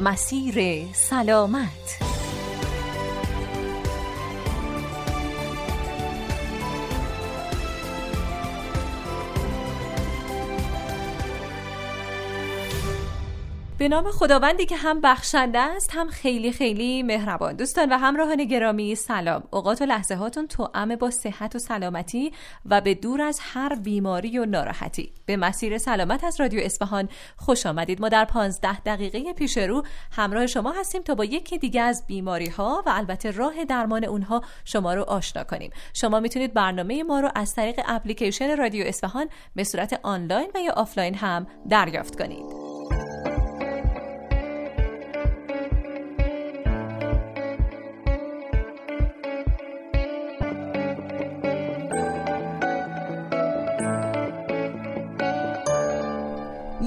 مسیر سلامت. به نام خداوندی که هم بخشنده است هم خیلی خیلی مهربان. دوستان و همراهان گرامی سلام. اوقات و لحظه هاتون توأم با صحت و سلامتی و به دور از هر بیماری و ناراحتی. به مسیر سلامت از رادیو اصفهان خوش آمدید. ما در 15 دقیقه پیش رو همراه شما هستیم تا با یکی دیگه از بیماری ها و البته راه درمان اونها شما رو آشنا کنیم. شما می‌تونید برنامه ما رو از طریق اپلیکیشن رادیو اصفهان به صورت آنلاین و یا آفلاین هم دریافت کنید.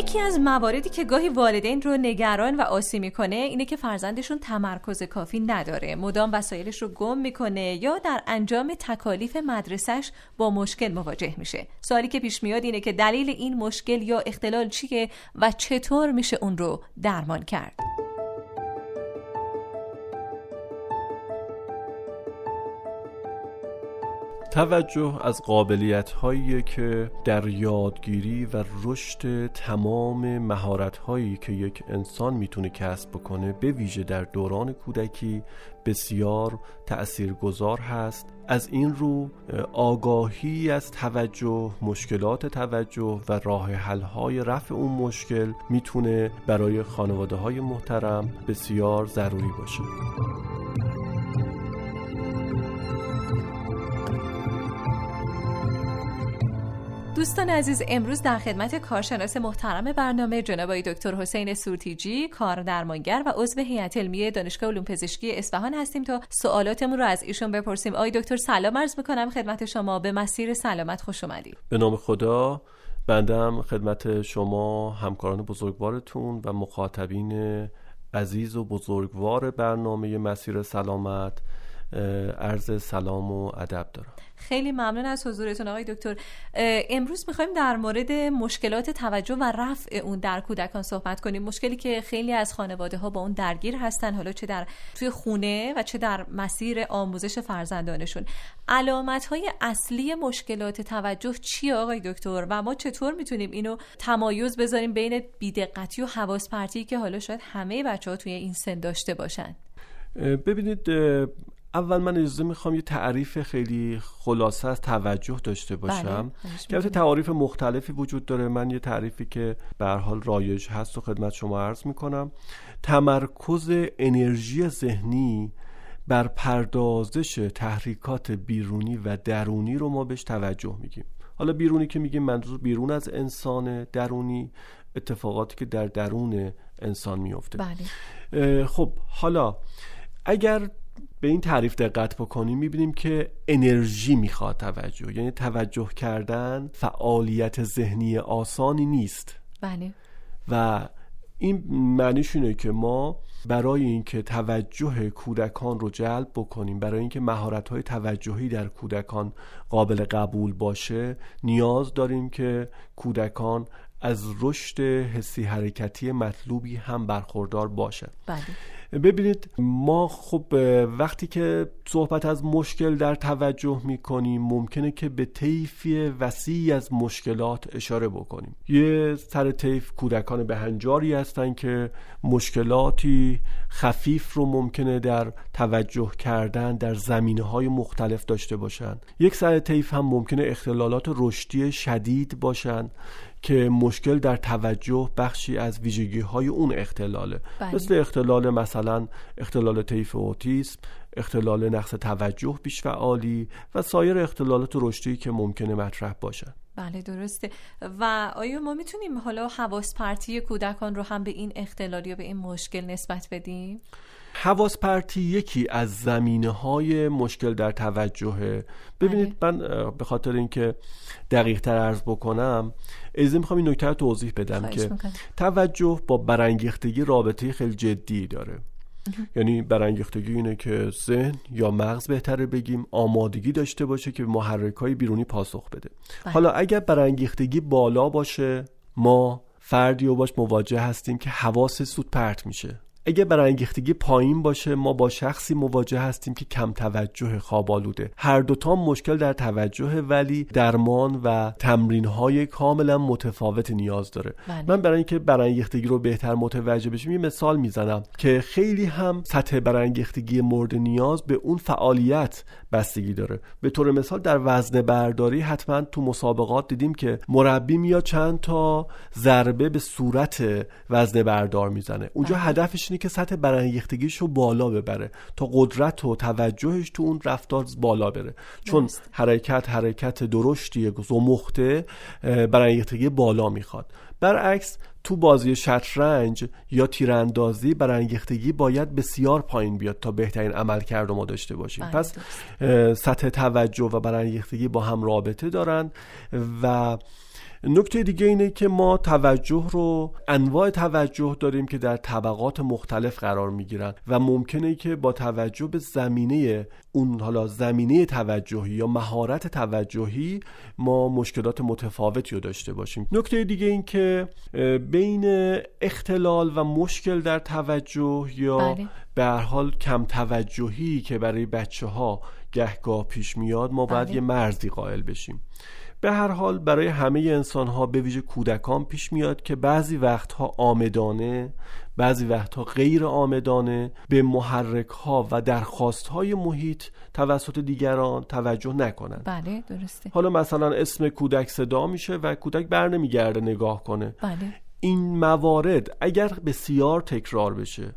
یکی از مواردی که گاهی والدین رو نگران و آسی می‌کنه اینه که فرزندشون تمرکز کافی نداره. مدام وسایلش رو گم می‌کنه یا در انجام تکالیف مدرسش با مشکل مواجه میشه. سوالی که پیش میاد اینه که دلیل این مشکل یا اختلال چیه و چطور میشه اون رو درمان کرد؟ توجه از قابلیت هایی که در یادگیری و رشد تمام مهارت هایی که یک انسان می‌تونه کسب بکنه به ویژه در دوران کودکی بسیار تأثیرگذار هست. از این رو آگاهی از توجه مشکلات توجه و راه حل های رفع اون مشکل می‌تونه برای خانواده های محترم بسیار ضروری باشه. دوستان عزیز امروز در خدمت کارشناس محترم برنامه جناب دکتر حسین سورتیجی کار درمانگر و عضو هیئت علمی دانشگاه علوم پزشکی اصفهان هستیم تا سوالاتمون رو از ایشون بپرسیم. آقای دکتر سلام عرض می‌کنم. خدمت شما به مسیر سلامت خوش اومدید. به نام خدا. بندم خدمت شما همکاران بزرگوارتون و مخاطبین عزیز و بزرگوار برنامه مسیر سلامت. عرض سلام و ادب دارم. خیلی ممنون از حضورتون آقای دکتر. امروز می‌خوایم در مورد مشکلات توجه و رفع اون در کودکان صحبت کنیم. مشکلی که خیلی از خانواده ها با اون درگیر هستن حالا چه در توی خونه و چه در مسیر آموزش فرزندانشون. علامت های اصلی مشکلات توجه چی آقای دکتر؟ و ما چطور می‌تونیم اینو تمایز بذاریم بین بیدقتی و حواس پرتی که حالا شاید همه بچه ها توی این سن داشته باشن؟ ببینید اول من اجازه می‌خوام یه تعریف خیلی خلاصه از توجه داشته بله، باشم. که تعریف مختلفی وجود داره. من یه تعریفی که به حال رایج هست و خدمت شما عرض می‌کنم. تمرکز انرژی ذهنی بر پردازش تحریکات بیرونی و درونی رو ما بهش توجه میگیم. حالا بیرونی که میگیم منظور بیرون از انسان درونی اتفاقاتی که در درون انسان میفته بله. خب حالا اگر به این تعریف دقت بکنیم می‌بینیم که انرژی می‌خواد توجه. یعنی توجه کردن فعالیت ذهنی آسانی نیست. بله. و این معنیش اینه که ما برای اینکه توجه کودکان رو جلب بکنیم برای اینکه مهارت های توجهی در کودکان قابل قبول باشه نیاز داریم که کودکان از رشد حسی حرکتی مطلوبی هم برخوردار باشند بله. ببینید ما خب وقتی که صحبت از مشکل در توجه می‌کنیم ممکنه که به طیفی وسیعی از مشکلات اشاره بکنیم. یه سر طیف کودکان به هنجاری هستن که مشکلاتی خفیف رو ممکنه در توجه کردن در زمینه های مختلف داشته باشن. یک سر طیف هم ممکنه اختلالات رشدی شدید باشن. که مشکل در توجه بخشی از ویژگی های اون اختلاله بله. مثل اختلال مثلا اختلال طیف اوتیسم اختلال نقص توجه بیش عالی و سایر اختلالات رشدی که ممکنه مطرح باشن بله درسته و آیا ما می‌تونیم حالا حواس پرتی کودکان رو هم به این اختلال یا به این مشکل نسبت بدیم؟ حواس پرتی یکی از زمینه های مشکل در توجهه. ببینید بله. من به خاطر اینکه دقیق تر عرض بکنم اجازه می‌خوام این نکته رو توضیح بدم که توجه با برانگیختگی رابطه خیلی جدی داره. یعنی برانگیختگی اینه که ذهن یا مغز بهتره بگیم آمادگی داشته باشه که به محرک های بیرونی پاسخ بده. بله. حالا اگر برانگیختگی بالا باشه ما فردی و باش مواجه هستیم که حواس سود پرت میشه. اگه برانگیختگی پایین باشه ما با شخصی مواجه هستیم که کم توجه خواب آلوده هر دوتا مشکل در توجه ولی درمان و تمرین های کاملا متفاوت نیاز داره بله. من برای اینکه برانگیختگی رو بهتر متوجه بشیم یه مثال می‌زنم که خیلی هم سطح برانگیختگی مورد نیاز به اون فعالیت بستگی داره به طور مثال در وزن برداری حتما تو مسابقات دیدیم که مربی میاد چند تا ضربه به صورت وزن بردار می‌زنه اونجا بله. هدفش اینه که سطح برانگیختگیش رو بالا ببره تا قدرت و توجهش تو اون رفتار بالا بره. چون حرکت حرکت درشتی زمخته برانگیختگی بالا می‌خواد. برعکس تو بازی شطرنج یا تیراندازی برانگیختگی باید بسیار پایین بیاد تا بهترین عمل کرد ما داشته باشیم. بله، پس سطح توجه و برانگیختگی با هم رابطه دارند و نکته دیگه اینه که ما توجه رو انواع توجه داریم که در طبقات مختلف قرار می‌گیرن و ممکنه که با توجه به زمینه اون حالا زمینه توجهی یا مهارت توجهی ما مشکلات متفاوتی رو داشته باشیم نکته دیگه این که بین اختلال و مشکل در توجه یا بله. به هر حال کم توجهی که برای بچه ها گهگاه پیش میاد ما باید بله. یه مرزی قائل بشیم به هر حال برای همه انسان ها به ویژه کودکان پیش میاد که بعضی وقتها آمدانه بعضی وقتها غیر آمدانه به محرک ها و درخواست های محیط توسط دیگران توجه نکنند. بله درسته. حالا مثلا اسم کودک صدا میشه و کودک بر نمیگرده نگاه کنه. بله. این موارد اگر بسیار تکرار بشه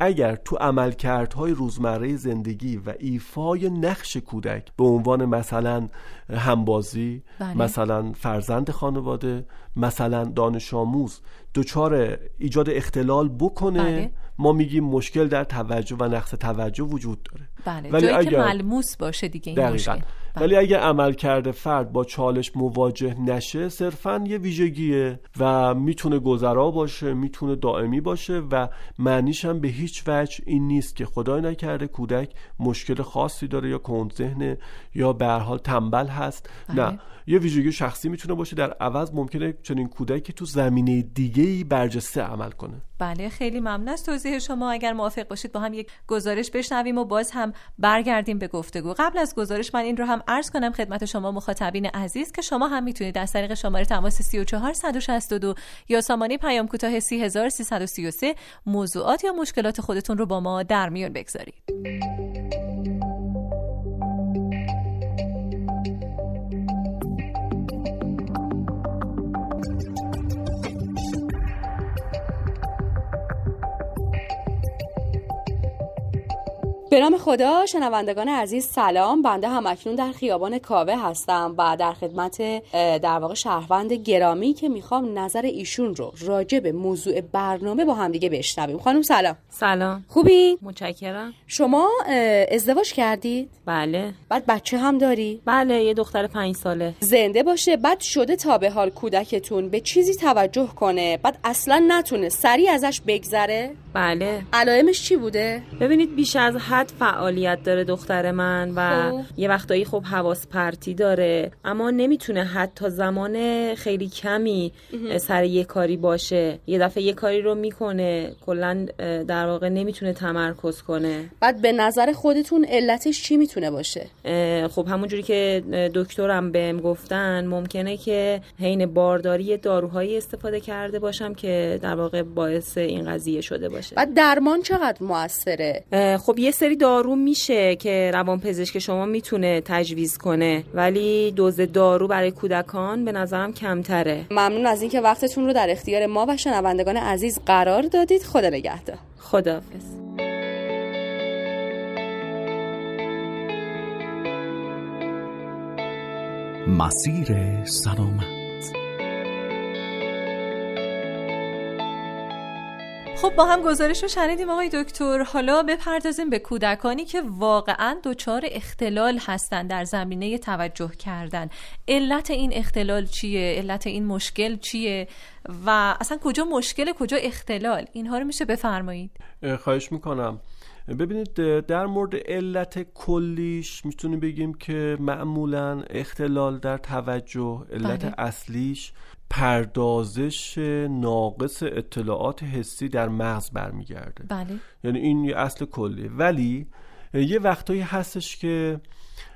اگر تو عملکردهای روزمره زندگی و ایفای نقش کودک به عنوان مثلا همبازی بله. مثلا فرزند خانواده مثلا دانش آموز دچار ایجاد اختلال بکنه بله. ما میگیم مشکل در توجه و نقص توجه وجود داره بله ولی جایی اگر... که ملموس باشه دیگه این مشکل بله. ولی اگه عمل کرده فرد با چالش مواجه نشه صرفا یه ویژگیه و می‌تونه گذرا باشه می‌تونه دائمی باشه و معنیش هم به هیچ وجه این نیست که خدای نکرده کودک مشکل خاصی داره یا کند ذهنه یا به حال تنبل هست. بله. نه یه ویژگی شخصی می‌تونه باشه. در عوض ممکنه چنین کودکی تو زمینه دیگه ای برجسته عمل کنه. بله خیلی ممنون از توضیح شما. اگر موافق باشید با هم یک گزارش بشنویم و باز هم برگردیم به گفتگو. قبل از گزارش من این رو هم عرض کنم خدمت شما مخاطبین عزیز که شما هم می‌تونید از طریق شماره تماس 34 162 یا سامانه پیام کوتاه 30333 موضوعات یا مشکلات خودتون رو با ما در میون بگذارید. به نام خدا شنوندگان عزیز سلام. بنده هم اکنون در خیابان کاوه هستم و در خدمت در واقع شهروند گرامی که می‌خوام نظر ایشون رو راجع به موضوع برنامه با هم دیگه بشنویم. خانم سلام. سلام. خوبی؟ متشکرم. شما ازدواج کردید بله. بعد بچه هم داری؟ بله یه دختر پنج ساله. زنده باشه بعد شده تا به حال کودکتون به چیزی توجه کنه بعد اصلا نتونه سریع ازش بگذره؟ بله. علائمش چی بوده؟ ببینید بیش از حد فعالیت داره دختر من و خوب. یه وقتایی خب حواس پرتی داره اما نمی‌تونه حتی زمان خیلی کمی سر یه کاری باشه. یه دفعه یه کاری رو می‌کنه کلا در واقع نمی‌تونه تمرکز کنه. بعد به نظر خودتون علتش چی می‌تونه باشه؟ خب همونجوری که دکترم بهم گفتن ممکنه که حین بارداری داروهایی استفاده کرده باشم که در واقع باعث این قضیه شده باشه. بعد درمان چقدر موثره؟ خب یه سری دارو میشه که روان پزشک شما می‌تونه تجویز کنه ولی دوز دارو برای کودکان به نظرم کمتره. ممنون از اینکه وقتتون رو در اختیار ما و شنوندگان عزیز قرار دادید. خدا نگهدار. خداحافظ. مسیر سلامت. خب با هم گزارش رو شنیدیم آقای دکتر. حالا بپردازیم به کودکانی که واقعا دچار اختلال هستند در زمینه توجه کردن. علت این اختلال چیه؟ علت این مشکل چیه؟ و اصلا کجا مشکل کجا اختلال؟ اینها رو میشه بفرمایید. خواهش می‌کنم. ببینید در مورد علت کلیش می‌تونیم بگیم که معمولا اختلال در توجه علت بله. اصلیش پردازش ناقص اطلاعات حسی در مغز برمیگرده بله. یعنی این یه اصل کلی ولی یه وقتایی هستش که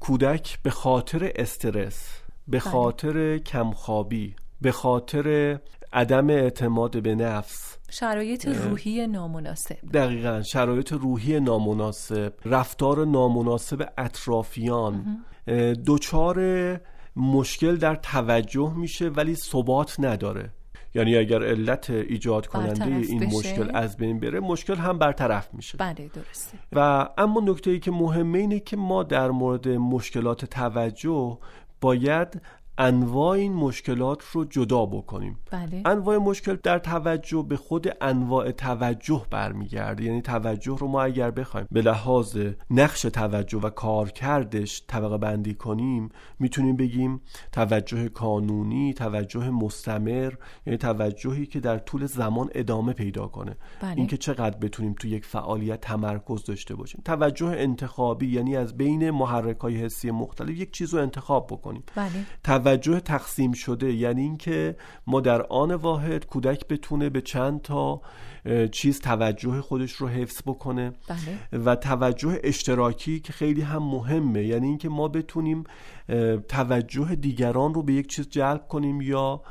کودک به خاطر استرس به بله. خاطر کمخوابی به خاطر عدم اعتماد به نفس. شرایط روحی نامناسب. دقیقا شرایط روحی نامناسب رفتار نامناسب اطرافیان. دچار مشکل در توجه میشه ولی ثبات نداره. یعنی اگر علت ایجاد کننده این مشکل از بین بره مشکل هم برطرف میشه. بله درسته. و اما نکته ای که مهمه اینه که ما در مورد مشکلات توجه باید انواع این مشکلات رو جدا بکنیم بله. انواع مشکل در توجه به خود انواع توجه برمیگرده یعنی توجه رو ما اگر بخوایم به لحاظ نقش توجه و کارکردش طبقه بندی کنیم می‌تونیم بگیم توجه کانونی توجه مستمر یعنی توجهی که در طول زمان ادامه پیدا کنه بله. اینکه چقدر بتونیم تو یک فعالیت تمرکز داشته باشیم توجه انتخابی یعنی از بین محرک های حسی مختلف یک چیز رو انتخاب بکنیم بله. توجه تقسیم شده. یعنی اینکه ما در آن واحد کودک بتونه به چند تا چیز توجه خودش رو حفظ بکنه. بله. و توجه اشتراکی که خیلی هم مهمه. یعنی اینکه ما بتونیم توجه دیگران رو به یک چیز جلب کنیم یا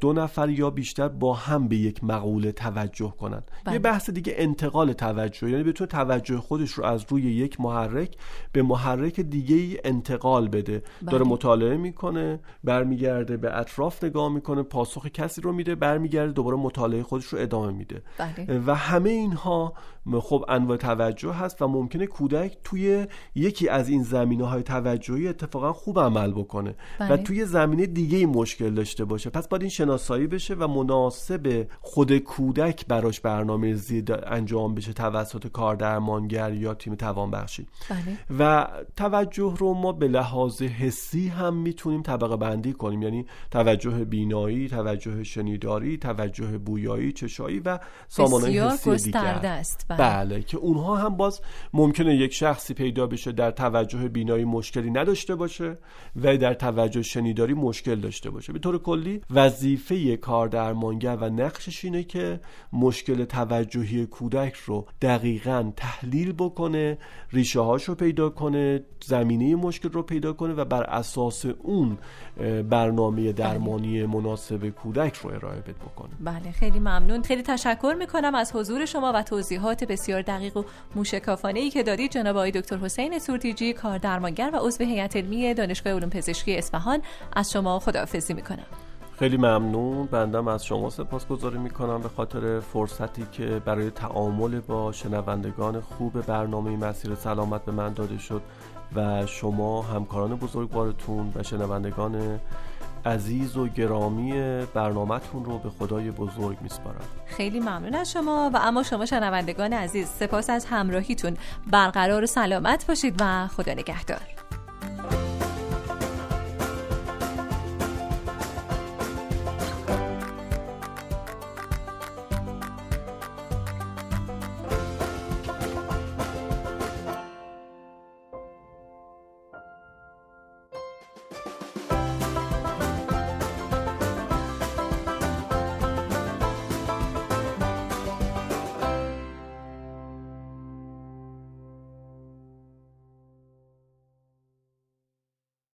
دو نفر یا بیشتر با هم به یک مقوله توجه کنند بله. یه بحث دیگه انتقال توجه. یعنی بتونه توجه خودش رو از روی یک محرک به محرک دیگه ای انتقال بده. بله. داره مطالعه می‌کنه. برمیگرده به اطراف نگاه می‌کنه پاسخ کسی رو میده برمیگرده دوباره مطالعه خودش رو ادامه میده بله. و همه اینها خب انواع توجه هست و ممکنه کودک توی یکی از این زمینه های توجهی اتفاقا خوب عمل بکنه بله. و توی زمینه دیگه مشکل داشته باشه پس باید این شناسایی بشه و مناسب خود کودک براش برنامه زید انجام بشه توسط کار درمانگر یا تیم توانبخشی بله. و توجه رو ما به لحاظ حسی هم می‌تونیم طبقه بندی کنیم. یعنی توجه بینایی توجه شنیداری توجه بویایی چشایی و سامانه حسی دیگر. است. بله. بله که اونها هم باز ممکنه یک شخصی پیدا بشه در توجه بینایی مشکلی نداشته باشه و در توجه شنیداری مشکل داشته باشه. به طور کلی وظیفه کار درمانگر و نقشش اینه که مشکل توجهی کودک رو دقیقا تحلیل بکنه ریشه هاش رو پیدا کنه زمینه مشکل رو پیدا کنه و بر اساس اون برنامه درمانی مناسب کودک رو ارائه بده بکنه. بله خیلی ممنون. خیلی تشکر می‌کنم از حضور شما و توضیحات بسیار دقیق و موشکافانه ای که دادید. جناب آقای دکتر حسین سورتیجی کار درمانگر و عضو هیئت علمی دانشگاه علوم پزشکی اصفهان. از شما خداحافظی می‌کنم. خیلی ممنون. بندم از شما سپاسگزاری می‌کنم به خاطر فرصتی که برای تعامل با شنوندگان خوب برنامه مسیر سلامت به من داده شد و شما همکاران بزرگوارتون و شنوندگان عزیز و گرامی برنامهتون رو به خدای بزرگ میسپارم. خیلی ممنون از شما و اما شما شنوندگان عزیز سپاس از همراهیتون. برقرار سلامت باشید و خدا نگهدار.